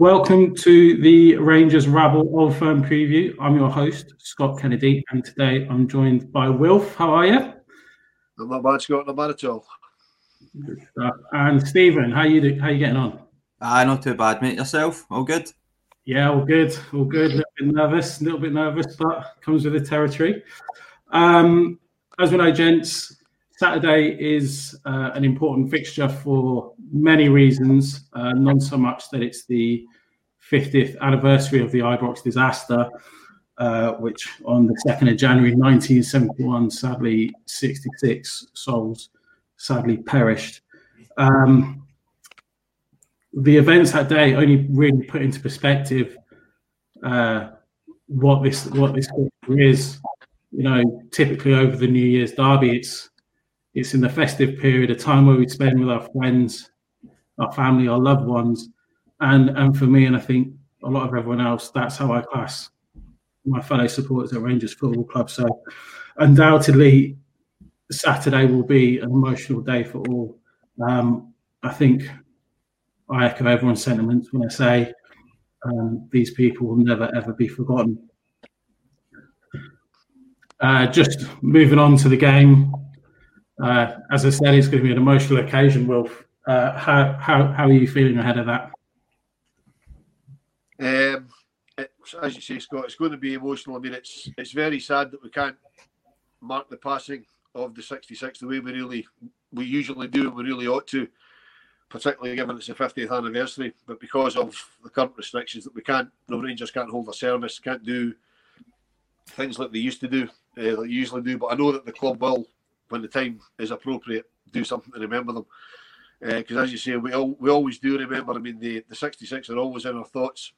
Welcome to the Rangers Rabble Old Firm Preview. I'm your host, Scott Kennedy, and today I'm joined by Wilf. How are you? I'm not bad, Scott. Not bad at all. And Stephen, how you do, how you getting on? Ah, not too bad, mate. Yourself? All good? Yeah, all good, all good. A little bit nervous, a little bit nervous, but comes with the territory. Um, as we know, gents, Saturday is uh, an important fixture for many reasons. Uh, not so much that it's the 50th anniversary of the Ibrox disaster, uh, which on the 2nd of January 1971, sadly, 66 souls sadly perished. Um, the events that day only really put into perspective uh, what this what this is. You know, typically over the New Year's derby, it's it's in the festive period, a time where we spend with our friends, our family, our loved ones, and and for me, and I think a lot of everyone else, that's how I class my fellow supporters at Rangers Football Club. So, undoubtedly, Saturday will be an emotional day for all. Um, I think I echo everyone's sentiments when I say um, these people will never ever be forgotten. Uh, just moving on to the game. Uh, as I said, it's going to be an emotional occasion. Wilf, uh, how how how are you feeling ahead of that? Um, as you say, Scott, it's going to be emotional. I mean, it's it's very sad that we can't mark the passing of the 66 the way we really we usually do we really ought to, particularly given it's the 50th anniversary. But because of the current restrictions that we can't, the Rangers can't hold a service, can't do things like they used to do, uh, they usually do. But I know that the club will, when the time is appropriate, do something to remember them. Because as you say, we all, we always do remember. I mean, the, the 66 are always in our thoughts,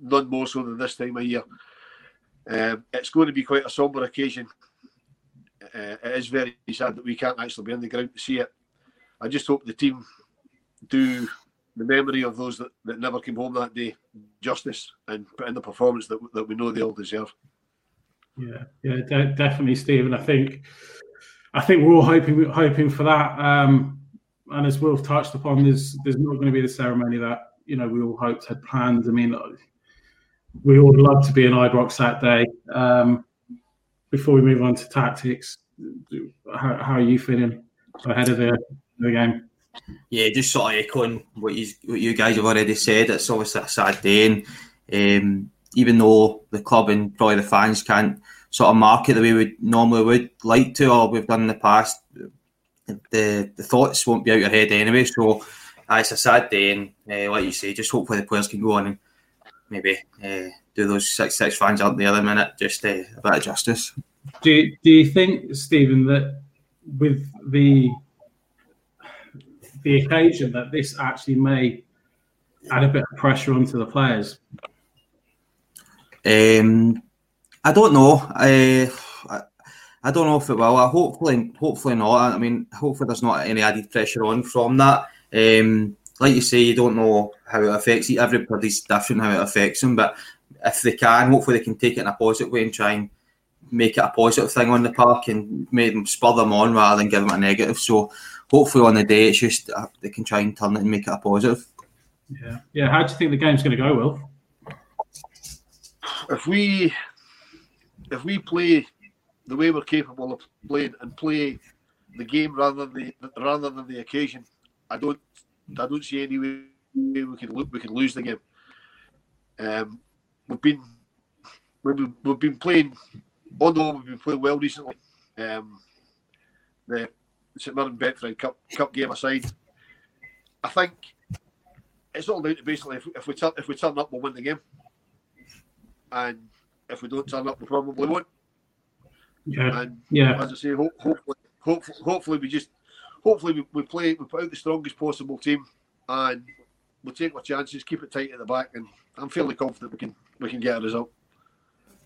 none more so than this time of year. Um, it's going to be quite a somber occasion. Uh, it is very sad that we can't actually be in the ground to see it. I just hope the team do the memory of those that, that never came home that day justice and put in the performance that, that we know they all deserve. Yeah, yeah, de- definitely, Stephen. I think, I think we're all hoping hoping for that. Um, and as Wilf touched upon, there's there's not going to be the ceremony that you know we all hoped had planned. I mean, we all love to be in Ibrox that day. Um, before we move on to tactics, how, how are you feeling ahead of the, the game? Yeah, just sort of echoing what you what you guys have already said. It's obviously a sad day, and um, even though the club and probably the fans can't sort of market the way we normally would like to, or we've done in the past, the the thoughts won't be out your head anyway. So it's a sad day, and uh, like you say, just hopefully the players can go on and maybe uh, do those six six fans out the other minute, just uh, a bit of justice. Do you, do you think, Stephen, that with the the occasion that this actually may add a bit of pressure onto the players? Um, I don't know. I, I, I don't know if it will. I hopefully, hopefully not. I mean, hopefully there's not any added pressure on from that. Um, like you say, you don't know how it affects you. Everybody's different how it affects them, but if they can, hopefully they can take it in a positive way and try and make it a positive thing on the park and make them spur them on rather than give them a negative. So hopefully on the day, it's just uh, they can try and turn it and make it a positive. Yeah, yeah. How do you think the game's going to go, Will? If we if we play the way we're capable of playing and play the game rather than the rather than the occasion, I don't I don't see any way we can we can lose the game. Um, we've been we've, we've been playing although we've been playing well recently. Um, the St Mirren Betfred Cup Cup game aside, I think it's all down to basically if, if we turn if we turn up, we'll win the game, and if we don't turn up, we probably won't. Yeah, And yeah, as I say, hope, hopefully, hopefully, hopefully we just hopefully we, we play we put out the strongest possible team, and we'll take our chances, keep it tight at the back, and I'm fairly confident we can we can get a result.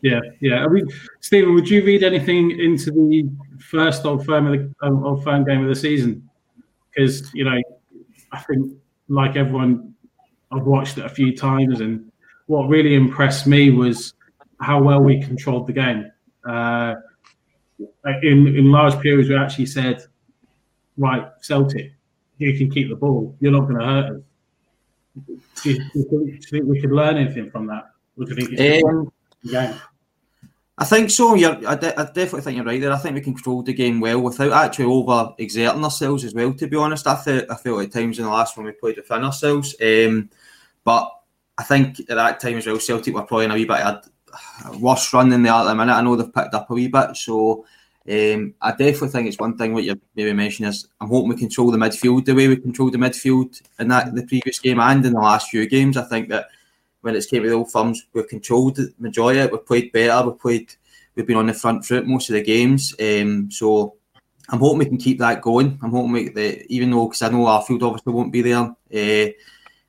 yeah, yeah. I mean, Stephen, would you read anything into the first Old Firm of the Old Firm game of the season? Because you know, I think like everyone, I've watched it a few times, and what really impressed me was how well we controlled the game. Uh, in in large periods, we actually said, "Right, Celtic, you can keep the ball. You're not going to hurt us." Do you, do you think- do you think we could learn anything from that? Do you think it's Um, game? I think so. You're, I, de- I definitely think you're right there. I think we controlled the game well without actually over exerting ourselves as well. To be honest, I felt I felt at times in the last one we played within ourselves. Um, but I think at that time as well, Celtic were probably in a wee bit of a worse run than they are at the minute. I know they've picked up a wee bit, so um, I definitely think it's one thing what you maybe mentioned is I'm hoping we control the midfield the way we controlled the midfield in that the previous game and in the last few games. I think that when it's came to the old firms, we've controlled the majority. We've played better. We've played. We've been on the front foot most of the games. Um, so I'm hoping we can keep that going. I'm hoping we, the, even though because I know Arfield obviously won't be there, uh,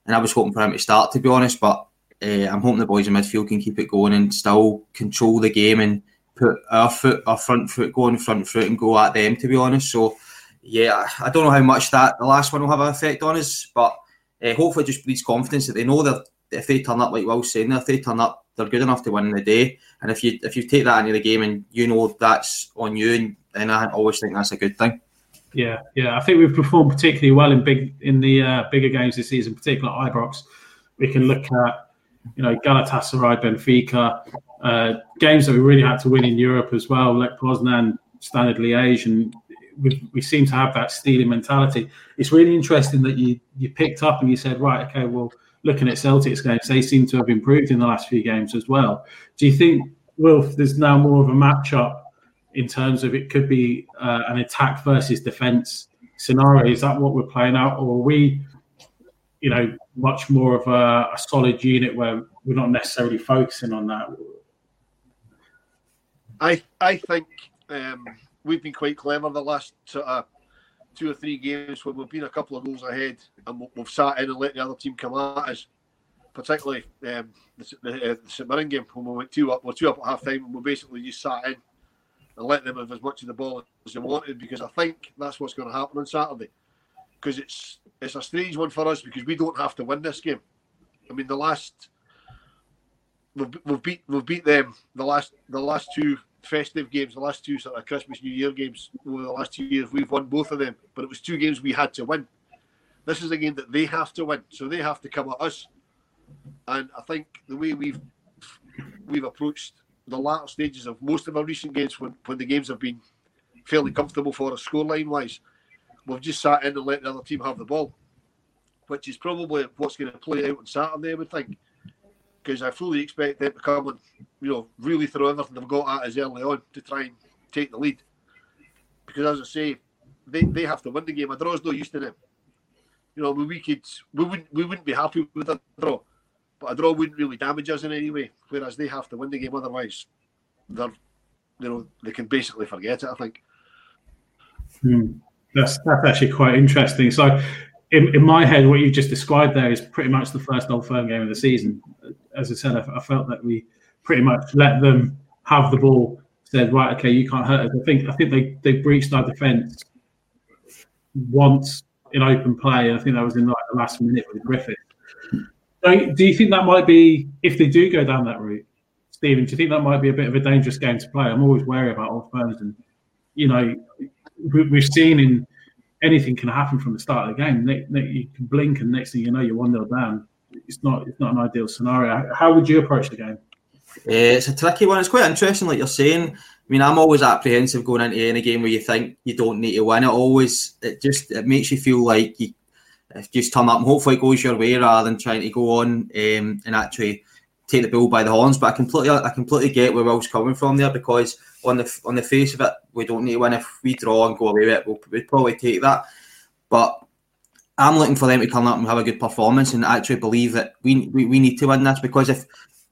and I was hoping for him to start to be honest. But uh, I'm hoping the boys in midfield can keep it going and still control the game and put our foot, our front foot, go on front foot and go at them. To be honest, so yeah, I don't know how much that the last one will have an effect on us, but uh, hopefully just breeds confidence that they know that if they turn up like Will's saying, if they turn up, they're good enough to win the day. And if you if you take that into the game and you know that's on you, and, and I always think that's a good thing. Yeah, yeah. I think we've performed particularly well in big in the uh, bigger games this season, particularly at Ibrox. We can look at you know Galatasaray, Benfica, uh, games that we really had to win in Europe as well, like Poznan, Standard Liège, and we, we seem to have that stealing mentality. It's really interesting that you you picked up and you said, right, okay, well, looking at Celtic's games, they seem to have improved in the last few games as well. Do you think, Wilf, there's now more of a matchup in terms of it could be uh, an attack versus defense scenario? Is that what we're playing out, or are we, you know, much more of a, a solid unit where we're not necessarily focusing on that? I I think um, we've been quite clever the last two or three games when we've been a couple of goals ahead and we- we've sat in and let the other team come at us. Particularly um, the, the, uh, the St Mirren game when we went two up, we're two up at half time and we basically just sat in and let them have as much of the ball as they wanted because I think that's what's going to happen on Saturday. Because it's it's a strange one for us because we don't have to win this game. I mean, the last we've, we've beat we've beat them the last the last two festive games, the last two sort of Christmas New Year games over the last two years. We've won both of them, but it was two games we had to win. This is a game that they have to win, so they have to come at us. And I think the way we've we've approached the latter stages of most of our recent games, when, when the games have been fairly comfortable for us scoreline wise, we've just sat in and let the other team have the ball, which is probably what's going to play out on Saturday, I would think because I fully expect them to come and you know really throw everything they've got at us early on to try and take the lead. Because as I say, they, they have to win the game. A draw's no use to them. You know, we, could we wouldn't we wouldn't be happy with a draw, but a draw wouldn't really damage us in any way. Whereas they have to win the game, otherwise they're you know they can basically forget it. I think. Hmm. That's that's actually quite interesting. So, in, in my head, what you just described there is pretty much the first Old Firm game of the season. As I said, I, I felt that we pretty much let them have the ball. Said, right, okay, you can't hurt us. I think I think they they breached our defence once in open play. I think that was in like the last minute with Griffith. So, do you think that might be if they do go down that route, Stephen? Do you think that might be a bit of a dangerous game to play? I'm always wary about old firms, and you know, we, we've seen in anything can happen from the start of the game. You can blink, and next thing you know, you're one 0 down. It's not it's not an ideal scenario. How would you approach the game? Uh, it's a tricky one. It's quite interesting, like you're saying. I mean, I'm always apprehensive going into any game where you think you don't need to win. It always it just it makes you feel like you you just turn up and hopefully it goes your way rather than trying to go on um, and actually take the bull by the horns. But I completely I completely get where Will's coming from there because on the on the face of it, we don't need to win. If we draw and go away with it, we'll, we'd probably take that. But I'm looking for them to come up and have a good performance and actually believe that we, we, we need to win this because if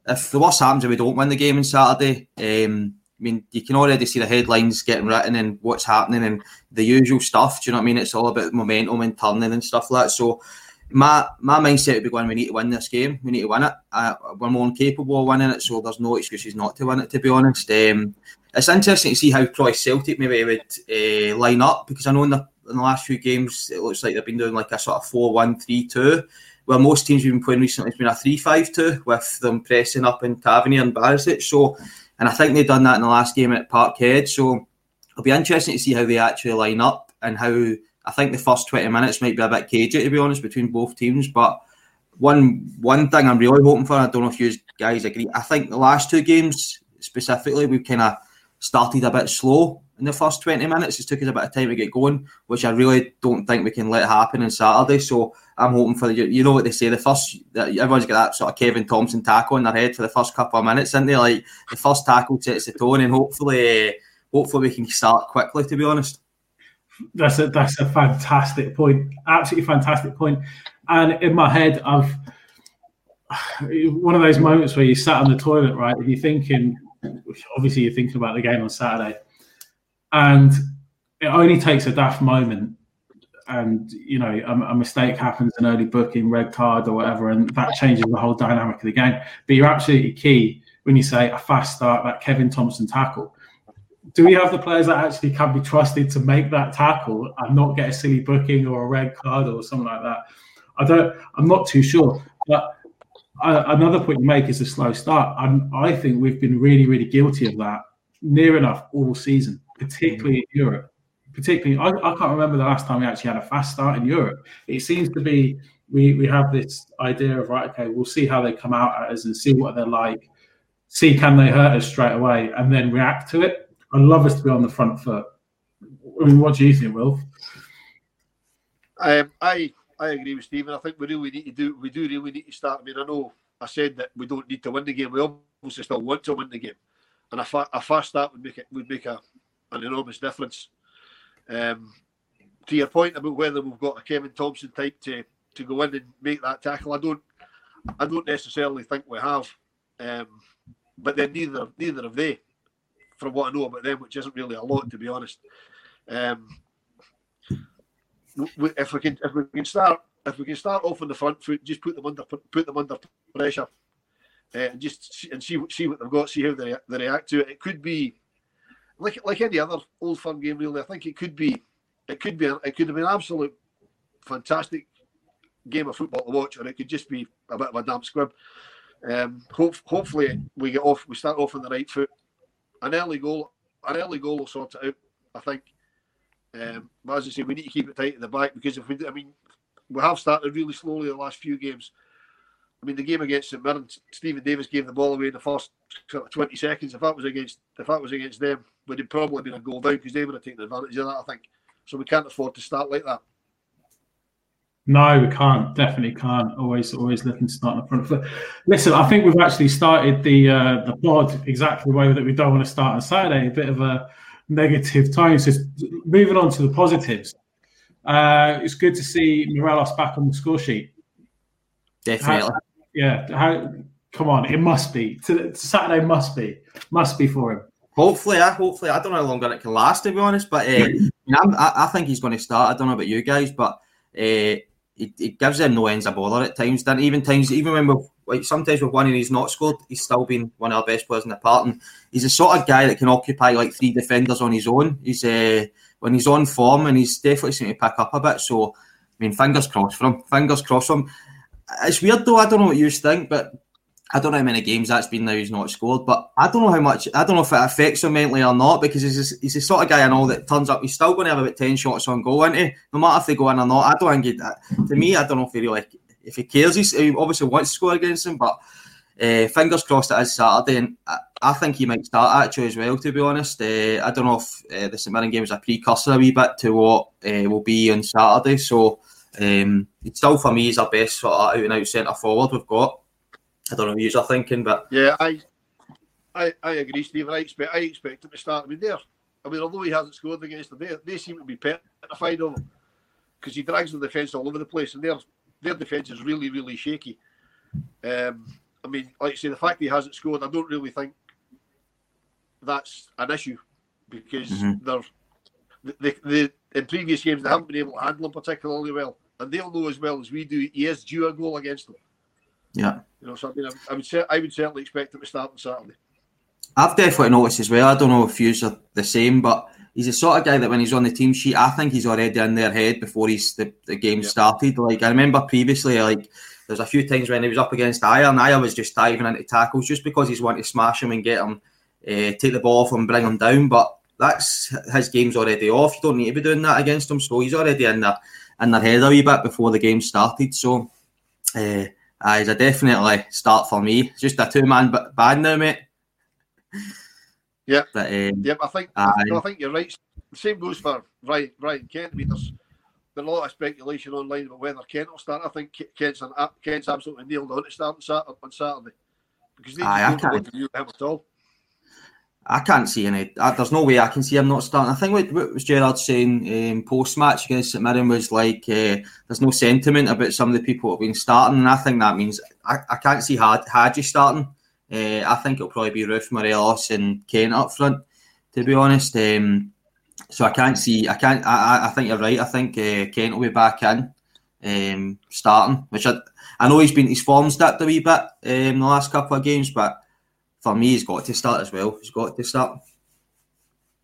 if the worst happens and we don't win the game on Saturday, um, I mean, you can already see the headlines getting written and what's happening and the usual stuff. Do you know what I mean? It's all about momentum and turning and stuff like that. So my my mindset would be going, we need to win this game. We need to win it. Uh, we're more than capable of winning it, so there's no excuses not to win it, to be honest. Um, it's interesting to see how probably Celtic maybe would uh, line up because I know in the, in the last few games it looks like they've been doing like a sort of 4 1 3 2 where most teams we've been playing recently has been a 3 5 2 with them pressing up in Tavernier and Barisic. So, and I think they've done that in the last game at Parkhead. So it'll be interesting to see how they actually line up and how I think the first 20 minutes might be a bit cagey, to be honest, between both teams. But one one thing I'm really hoping for, I don't know if you guys agree, I think the last two games specifically, we've kind of started a bit slow in the first 20 minutes. It took us a bit of time to get going, which I really don't think we can let happen on Saturday. So I'm hoping for you. You know what they say, the first everyone's got that sort of Kevin Thompson tackle in their head for the first couple of minutes, isn't they? Like the first tackle sets the tone, and hopefully, hopefully we can start quickly. To be honest, That's a that's a fantastic point. Absolutely fantastic point. And in my head, I've one of those moments where you sat on the toilet, right, and you're thinking, obviously you're thinking about the game on Saturday, and it only takes a daft moment, and you know a, a mistake happens, an early booking, red card or whatever, and that changes the whole dynamic of the game. But you're absolutely key when you say a fast start, that Kevin Thompson tackle. Do we have the players that actually can be trusted to make that tackle and not get a silly booking or a red card or something like that? I don't. I'm not too sure, but another point you make is a slow start. I think we've been really, really guilty of that near enough all season, particularly in Europe. Particularly, I, I can't remember the last time we actually had a fast start in Europe. It seems to be we we have this idea of right, okay, we'll see how they come out at us and see what they're like, see can they hurt us straight away, and then react to it. I'd love us to be on the front foot. I mean, what do you think, Will? Um, I I agree with Stephen. I think we really need to do we do really need to start. I mean, I know I said that we don't need to win the game. We obviously still want to win the game, and a, fa- a fast start would make it would make a, an enormous difference. Um, to your point about whether we've got a Kevin Thompson type to to go in and make that tackle, I don't I don't necessarily think we have. Um, but then neither neither have they, from what I know about them, which isn't really a lot to be honest. Um, if we can if we can start if we can start off on the front foot, just put them under put them under pressure, uh, and just see, and see what- see what they've got, see how they, they react to it. It could be like like any other old firm game, really. I think it could be it could be it could have been an absolute fantastic game of football to watch, or it could just be a bit of a damp squib. Um, hope, hopefully we get off we start off on the right foot. An early goal, an early goal will sort it out. I think. Um, but as I say, we need to keep it tight at the back because if we, I mean, we have started really slowly the last few games. I mean, the game against St Mirren, Stephen Davis gave the ball away in the first sort of twenty seconds. If that was against, if that was against them, we'd have probably been a goal down because they would have taken advantage of that. I think so. We can't afford to start like that. No, we can't. Definitely can't. Always, always looking to start on the front foot. Listen, I think we've actually started the uh, the pod exactly the way that we don't want to start on Saturday. A bit of a negative tone. So moving on to the positives. Uh, it's good to see Morelos back on the score sheet. definitely. How- yeah. How? Come on, it must be. To, Saturday must be. Must be for him. Hopefully, I hopefully I don't know how long it can last to be honest, but uh, I'm, I, I think he's going to start. I don't know about you guys, but uh, it, it gives him no ends of bother at times. Then even times, even when we like sometimes with one and he's not scored, he's still been one of our best players in the part. And he's the sort of guy that can occupy like three defenders on his own. He's uh, when he's on form and he's definitely seeming to pick up a bit. So I mean, fingers crossed for him. Fingers crossed for him. It's weird though. I don't know what you think, but I don't know how many games that's been now he's not scored, but I don't know how much. I don't know if it affects him mentally or not because he's he's the sort of guy I know that turns up. He's still going to have about ten shots on goal, isn't he? No matter if they go in or not. I don't think he, to me. I don't know if he really if he cares. He's, he obviously wants to score against him, but uh, fingers crossed it is Saturday, and I, I, think he might start actually as well. To be honest, uh, I don't know if uh, the St Mirren game is a precursor a wee bit to what will be on Saturday. So um, still for me is our best sort of out and out centre forward we've got. I don't know what you are thinking, but yeah, I, I, I agree, Steve. I expect, I expect him to start. I mean, there. I mean, although he hasn't scored against them, they, they seem to be petrified of him because he drags the defence all over the place, and their their defence is really, really shaky. Um, I mean, like I say, the fact he hasn't scored, I don't really think that's an issue because mm-hmm. they're they, they, in previous games they haven't been able to handle him particularly well, and they'll know as well as we do he is due a goal against them. Yeah. You know, so I mean, I, I would I would certainly expect him to start on Saturday. I've definitely noticed as well. I don't know if you are the same, but he's the sort of guy that when he's on the team sheet, I think he's already in their head before he's the, the game yeah. started. Like I remember previously, like there's a few times when he was up against Ajer, and Ajer was just diving into tackles just because he's wanting to smash him and get him, uh, take the ball off him, bring him down. But that's his game's already off. You don't need to be doing that against him. So he's already in their in their head a wee bit before the game started. So. Uh, uh, he's a definitely start for me. It's just a two man band now, mate. Yeah, but, um, yep. I think uh, I think you're right. Same goes for Ryan, Ryan Kent. I mean, there's been a lot of speculation online about whether Kent will start. I think Kent's an, Kent's absolutely nailed on to start on Saturday, on Saturday because they Aye, don't want to him at all. I can't see any. Uh, there's no way I can see him not starting. I think what, what was Gerrard saying um, post match against St Mirren was like uh, there's no sentiment about some of the people that have been starting, and I think that means I, I can't see Had, Hagi starting. Uh, I think it'll probably be Roofe, Morelos, and Kane up front. To be honest, um, so I can't see. I can't. I, I think you're right. I think uh, Kent will be back in um, starting, which I, I know he's been his form's dipped a wee bit um, the last couple of games, but for me, he's got to start as well. He's got to start.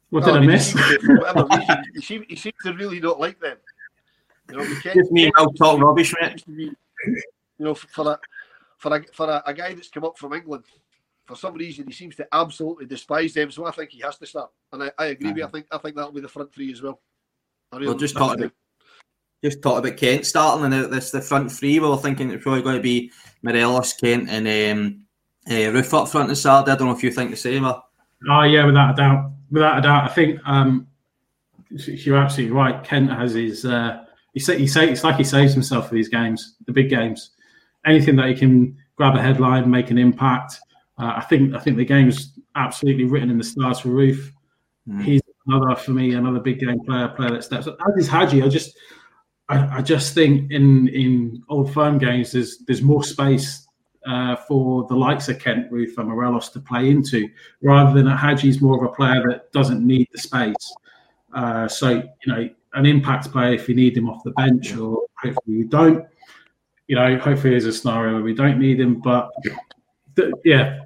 What did I, mean, I miss? he, seems, he seems to really not like them. You know, Just me out talk rubbish, mate. you know, for a for a for a, a, guy that's come up from England, for some reason he seems to absolutely despise them. So I think he has to start. And I, I agree with you. I think I think that'll be the front three as well. Really we'll just talk about just talk about Kent starting, and this the front three. We were thinking it's probably going to be Morelos, Kent, and um, uh, Roofe up front and Saturday. I don't know if you think the same. Or... Oh yeah, without a doubt, without a doubt. I think um, you're absolutely right. Kent has his. Uh, he say he say it's like he saves himself for these games, the big games. Anything that he can grab a headline, make an impact. Uh, I think I think the game's absolutely written in the stars for Roofe. Mm. He's another for me, another big game player, player that steps up. As is Hagi. I just I, I, just think in in old firm games there's there's more space uh, for the likes of Kent, Roofe, and Morelos to play into, rather than Hagi's more of a player that doesn't need the space. Uh, so you know, an impact player if you need him off the bench, or hopefully you don't. You know, hopefully there's a scenario where we don't need him, but th- yeah,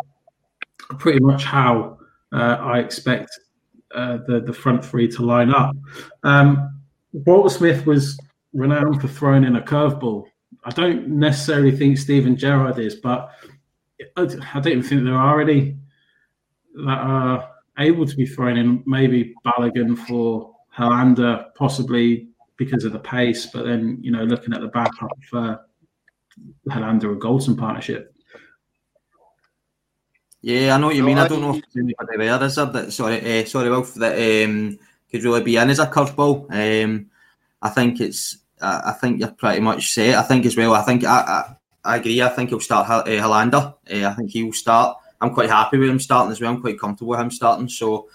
pretty much how uh, I expect uh, the the front three to line up. Um, Walter Smith was renowned for throwing in a curveball I don't necessarily think Steven Gerrard is, but I don't even think there are any that are able to be thrown in. Maybe Balogun for Helander, possibly because of the pace, but then you know, looking at the back, prefer Helander or Goldson partnership. Yeah, I know what you mean. I don't know if anybody there is there that sorry, uh, sorry, Wilf, that um, could really be in as a curveball. Um, I think it's I, think you're pretty much set. I think as well. I think I, I, I agree. I think he'll start uh. Uh, I think he'll start. I'm quite happy with him starting as well. I'm quite comfortable with him starting. So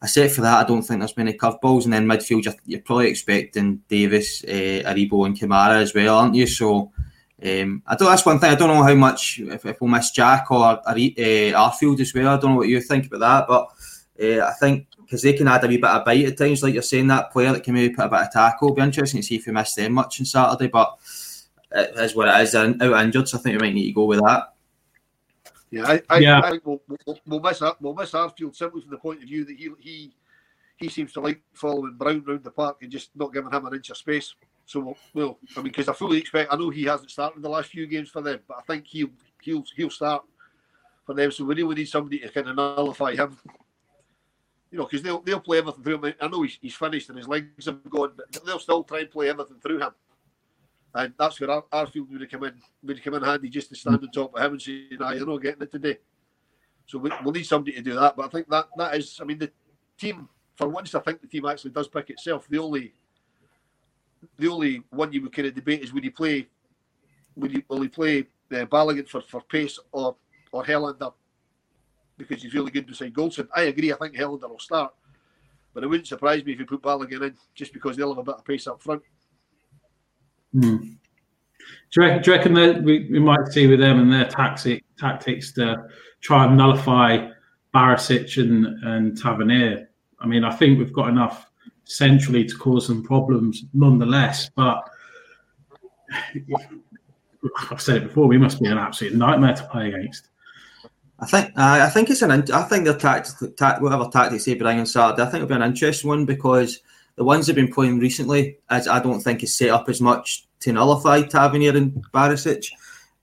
I said for that, I don't think there's many curveballs. And then midfield, you're, you're probably expecting Davis, uh, Aribo, and Kamara as well, aren't you? So um, I don't. That's one thing. I don't know how much if, if we'll miss Jack or uh, Arfield as well. I don't know what you think about that, but uh, I think because they can add a wee bit of bite at times, like you're saying, that player that can maybe put a bit of tackle. It'll be interesting to see if we miss them much on Saturday, but it is what it is. They're out injured, so I think we might need to go with that. Yeah, I, I, Yeah. I think we'll, we'll, we'll miss Ar- we'll miss Arfield simply from the point of view that he he he seems to like following Brown round the park and just not giving him an inch of space. So we'll, I mean, because I fully expect. I know he hasn't started the last few games for them, but I think he'll he'll he'll start for them. So we really need somebody to kind of nullify him. You know, because they'll they'll play everything through him. I know he's, he's finished and his legs have gone, but they'll still try and play everything through him. And that's where Ar- Arfield would have come in would have come in handy just to stand on top of him and say, "Nah, you're not getting it today." So we, we'll need somebody to do that. But I think that that is, I mean, the team for once, I think the team actually does pick itself. The only the only one you would kind of debate is would he play would he will he play uh, Balogun for, for pace or or Helander because he's really good beside Goldson. I agree. I think Helander will start, but it wouldn't surprise me if you put Balogun in just because they'll have a bit of pace up front. Hmm. Do you reckon, do you reckon that we, we might see with them and their tactic, tactics to try and nullify Barisic and, and Tavernier? I mean, I think we've got enough centrally to cause some problems nonetheless, but I've said it before, we must be an absolute nightmare to play against. I think I I think it's an I think the tactics ta- whatever tactics they bring on Saturday, I think it'll be an interesting one because the ones they've been playing recently, as I don't think is set up as much to nullify Tavernier and Barisic.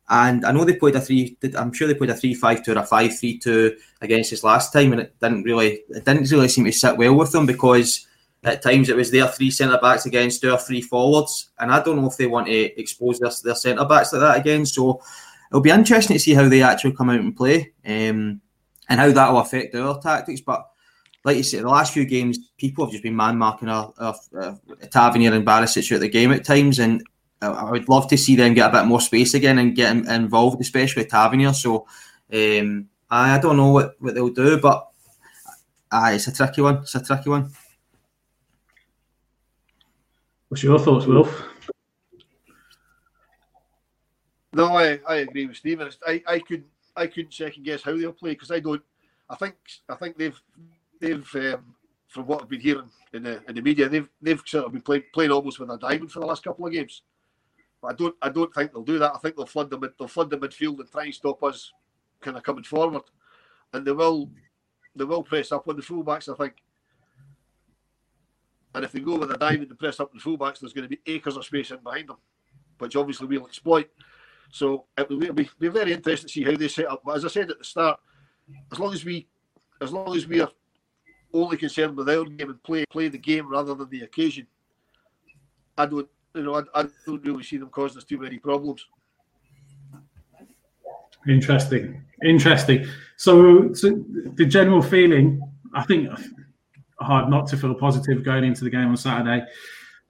And I know they played a three. I'm sure they played a three-five-two or a five-three-two against us last time, and it didn't really it didn't really seem to sit well with them because at times it was their three centre backs against our three forwards, and I don't know if they want to expose their, their centre backs like that again. So it'll be interesting to see how they actually come out and play, um, and how that will affect our tactics. But like you said, the last few games, people have just been man marking our, our, our Tavernier and Barisic at the game at times, and I- would love to see them get a bit more space again and get involved, especially Tavernier. So um, I, I don't know what, what they'll do, but aye, it's a tricky one. It's a tricky one. What's your thoughts, Wilf? No, I, I agree with Stephen. I, I couldn't I couldn't second guess how they'll play because I don't. I think I think they've they've um, from what I've been hearing in the in the media they've they've sort of been playing playing almost with a diamond for the last couple of games. But I don't I don't think they'll do that. I think they'll flood the they'll flood the midfield and try and stop us kind of coming forward, and they will they will press up on the fullbacks. I think. And if they go with a diamond and press up the fullbacks, there's going to be acres of space in behind them, which obviously we'll exploit. So it will be, be very interesting to see how they set up. But as I said at the start, as long as we, as long as we are only concerned with our game and play play the game rather than the occasion, I don't, you know, I, I don't really see them causing us too many problems. Interesting, interesting. So, so the general feeling, I think, hard not to feel positive going into the game on Saturday.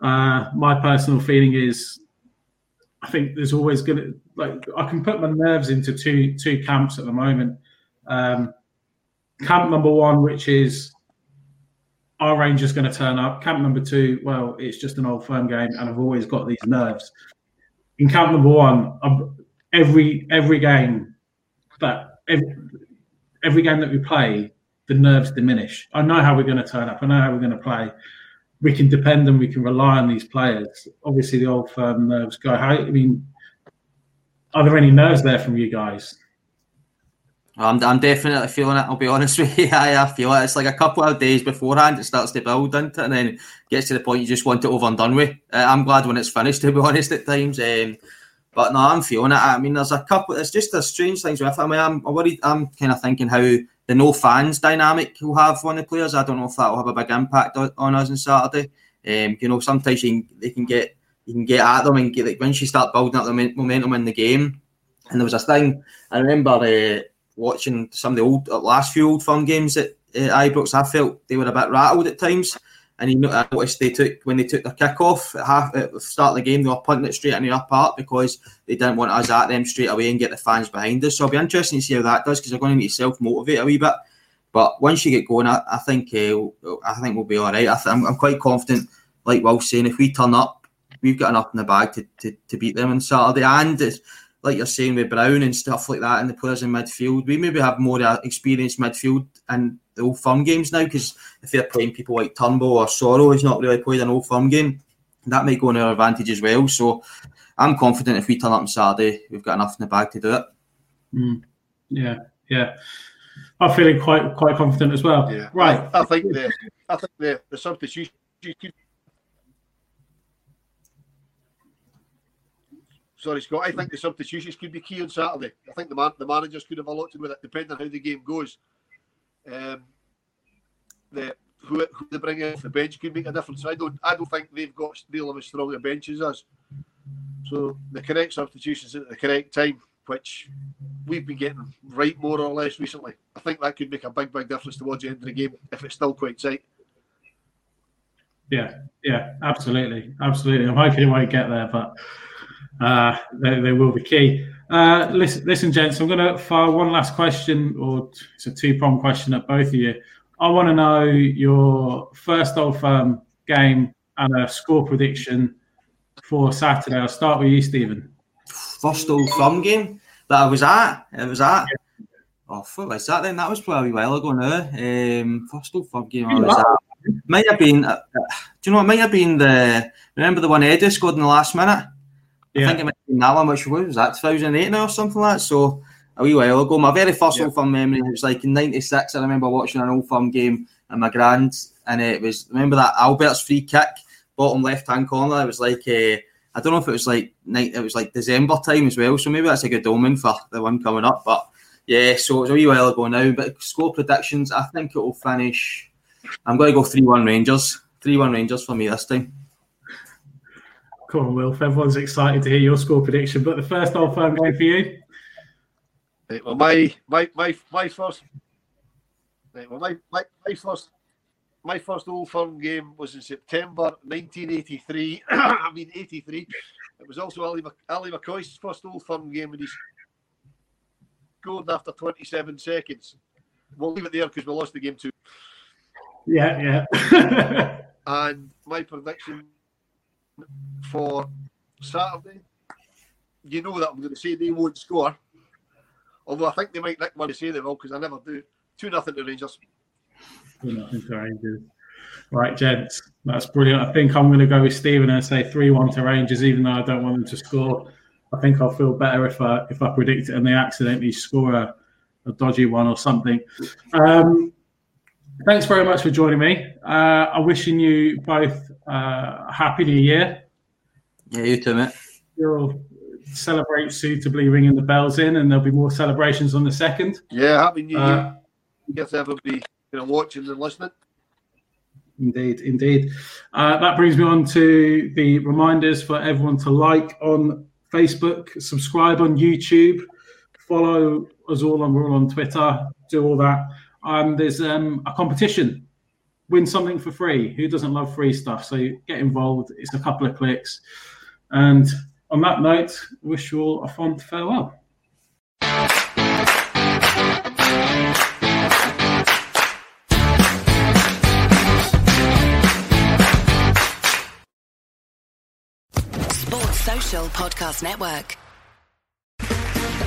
Uh, my personal feeling is, I think there's always going to like I can put my nerves into two two camps at the moment. Um, camp number one, which is our Rangers going to turn up. Camp number two, well, it's just an old firm game, and I've always got these nerves. In camp number one, I'm, every every game that every, every game that we play, the nerves diminish. I know how we're going to turn up. I know how we're going to play. We can depend and we can rely on these players. Obviously, the old firm nerves go. How, I mean, are there any nerves there from you guys? I'm, I'm definitely feeling it. I'll be honest with you. I, I feel it. It's like a couple of days beforehand it starts to build, doesn't it? And then gets to the point you just want it over and done with. Uh, I'm glad when it's finished, to be honest, at times. Um, but no, I'm feeling it. I mean, there's a couple. It's just a strange things with it. I mean, I'm worried. I'm kind of thinking how the no fans dynamic will have on the players. I don't know if that will have a big impact on, on us on Saturday. Um, you know, sometimes you can, they can get you can get at them and get like once you start building up the momentum in the game. And there was a thing I remember uh, watching some of the old uh, last few old firm games at uh, Ibrox. I felt they were a bit rattled at times. And you know, I noticed they took when they took their kick off at half at the start of the game, they were punting it straight into our part because they didn't want us at them straight away and get the fans behind us. So it'll be interesting to see how that does because they're going to need to self motivate a wee bit. But once you get going, I, I think uh, I think we'll be all right. I I'm quite confident. Like Will's saying, if we turn up, we've got enough in the bag to, to, to beat them on Saturday. And like you're saying with Brown and stuff like that, and the players in midfield, we maybe have more uh, experienced midfield and the old firm games now because if they're playing people like Turnbull or Soro, who's not really played an old firm game, that might go in our advantage as well. So I'm confident if we turn up on Saturday, we've got enough in the bag to do it. Mm. Yeah, yeah. I'm feeling quite quite confident as well. Yeah, Right. I, I think the I think the the substitution. Sorry, Scott. I think the substitutions could be key on Saturday. I think the man, the managers could have a lot to do with it, depending on how the game goes. Um, the who, who they bring off the bench could make a difference. I don't I don't think they've got still of as strong a bench as us. So the correct substitutions at the correct time, which we've been getting right more or less recently. I think that could make a big, big difference towards the end of the game if it's still quite tight. Yeah, yeah, absolutely, absolutely. I'm hoping it won't get there, but uh, they, they will be key. Uh, listen, listen, gents. I'm going to fire one last question, or it's a two-pronged question at both of you. I want to know your first Old Firm game and a score prediction for Saturday. I'll start with you, Stephen. First Old Firm game that I was at. It was at. Oh, what was that then? That was probably a while ago now. Um, first Old Firm game I was at. Might have been. Uh, uh, do you know? It might have been the. Remember the one Eddie scored in the last minute. I think it been that one, which was that 2008 now or something like that. So a wee while ago. My very first Yeah. Old Firm memory it was like in '96. I remember watching an Old Firm game and my grand, and it was remember that Albertz free kick, bottom left hand corner. It was like uh, I don't know if it was like night. It was like December time as well. So maybe that's a good omen for the one coming up. But yeah, so it was a wee while ago now. But score predictions, I think it will finish. I'm going to go three-one Rangers. Three-one Rangers for me this time. Come on, Wilf. Everyone's excited to hear your score prediction, but the first Old Firm game for you. Right, well, my my my my first, right, well, my, my my first, my first Old Firm game was in September 1983. I mean 83. It was also Ali, Mc- Ali McCoist's first Old Firm game, and he scored after 27 seconds. We'll leave it there because we lost the game too. Yeah, yeah. And my prediction for Saturday, you know that I'm going to say they won't score. Although I think they might nick one to say they will because I never do. 2 nothing to Rangers. 2 Nothing to Rangers. Right, gents, that's brilliant. I think I'm going to go with Stephen and say three-one to Rangers, even though I don't want them to score. I think I'll feel better if I if I predict it and they accidentally score a, a dodgy one or something. Um, thanks very much for joining me. Uh, I'm wishing you both uh, happy New Year. Yeah, you too, mate. You'll celebrate suitably, ringing the bells in, and there'll be more celebrations on the second. Yeah, happy New Uh, Year. Guess everybody you know, watching and listening. Indeed, indeed. Uh, that brings me on to the reminders for everyone to like on Facebook, subscribe on YouTube, follow us all on we're all on Twitter, do all that. Um, there's um, a competition. Win something for free. Who doesn't love free stuff? So get involved. It's a couple of clicks. And on that note, wish you all a fond farewell. Sports Social Podcast Network.